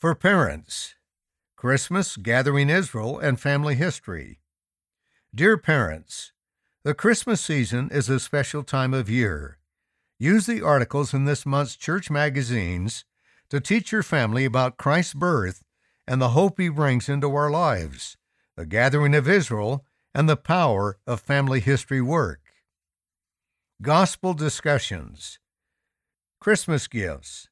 For parents, Christmas, Gathering Israel, and Family History. Dear parents, the Christmas season is a special time of year. Use the articles in this month's church magazines to teach your family about Christ's birth and the hope he brings into our lives, the gathering of Israel, and the power of family history work. Gospel discussions. Christmas gifts.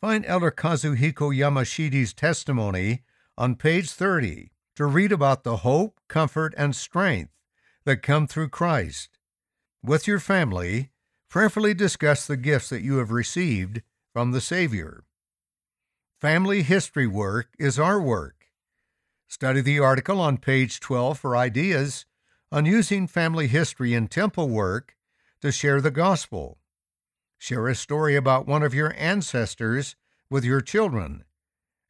Find Elder Kazuhiko Yamashita's testimony on page 30 to read about the hope, comfort, and strength that come through Christ. With your family, prayerfully discuss the gifts that you have received from the Savior. Family history work is our work. Study the article on page 12 for ideas on using family history in temple work to share the gospel. Share a story about one of your ancestors with your children.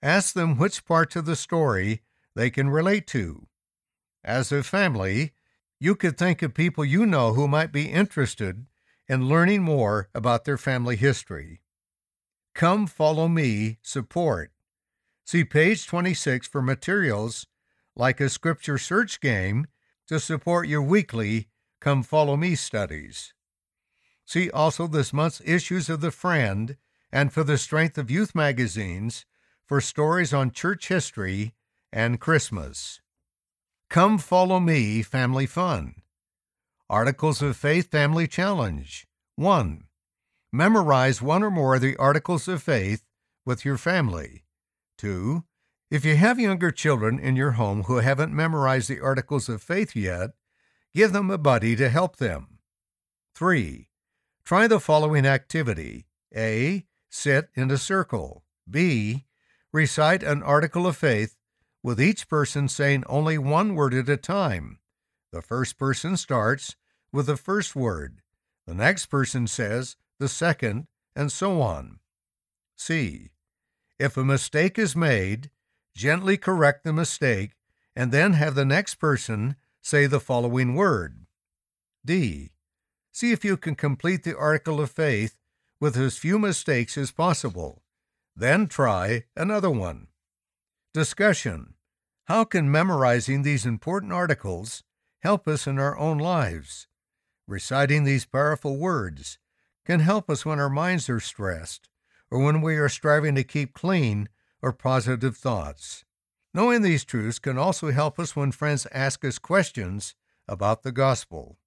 Ask them which parts of the story they can relate to. As a family, you could think of people you know who might be interested in learning more about their family history. Come Follow Me support. See page 26 for materials like a scripture search game to support your weekly Come Follow Me studies. See also this month's issues of The Friend and For the Strength of Youth magazines for stories on church history and Christmas. Come Follow Me Family Fun. Articles of Faith Family Challenge 1. Memorize one or more of the Articles of Faith with your family. 2. If you have younger children in your home who haven't memorized the Articles of Faith yet, give them a buddy to help them. 3. Try the following activity A. Sit in a circle. B. Recite an article of faith with each person saying only one word at a time. The first person starts with the first word, the next person says the second, and so on. C. If a mistake is made, gently correct the mistake and then have the next person say the following word. D. See if you can complete the article of faith with as few mistakes as possible. Then try another one. Discussion How can memorizing these important articles help us in our own lives? Reciting these powerful words can help us when our minds are stressed or when we are striving to keep clean or positive thoughts. Knowing these truths can also help us when friends ask us questions about the gospel.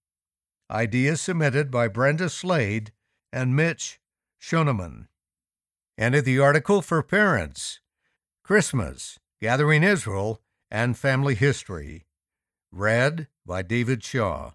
Ideas submitted by Brenda Slade and Mitch Schoeneman. And the article for parents Christmas, Gathering Israel, and Family History. Read by David Shaw.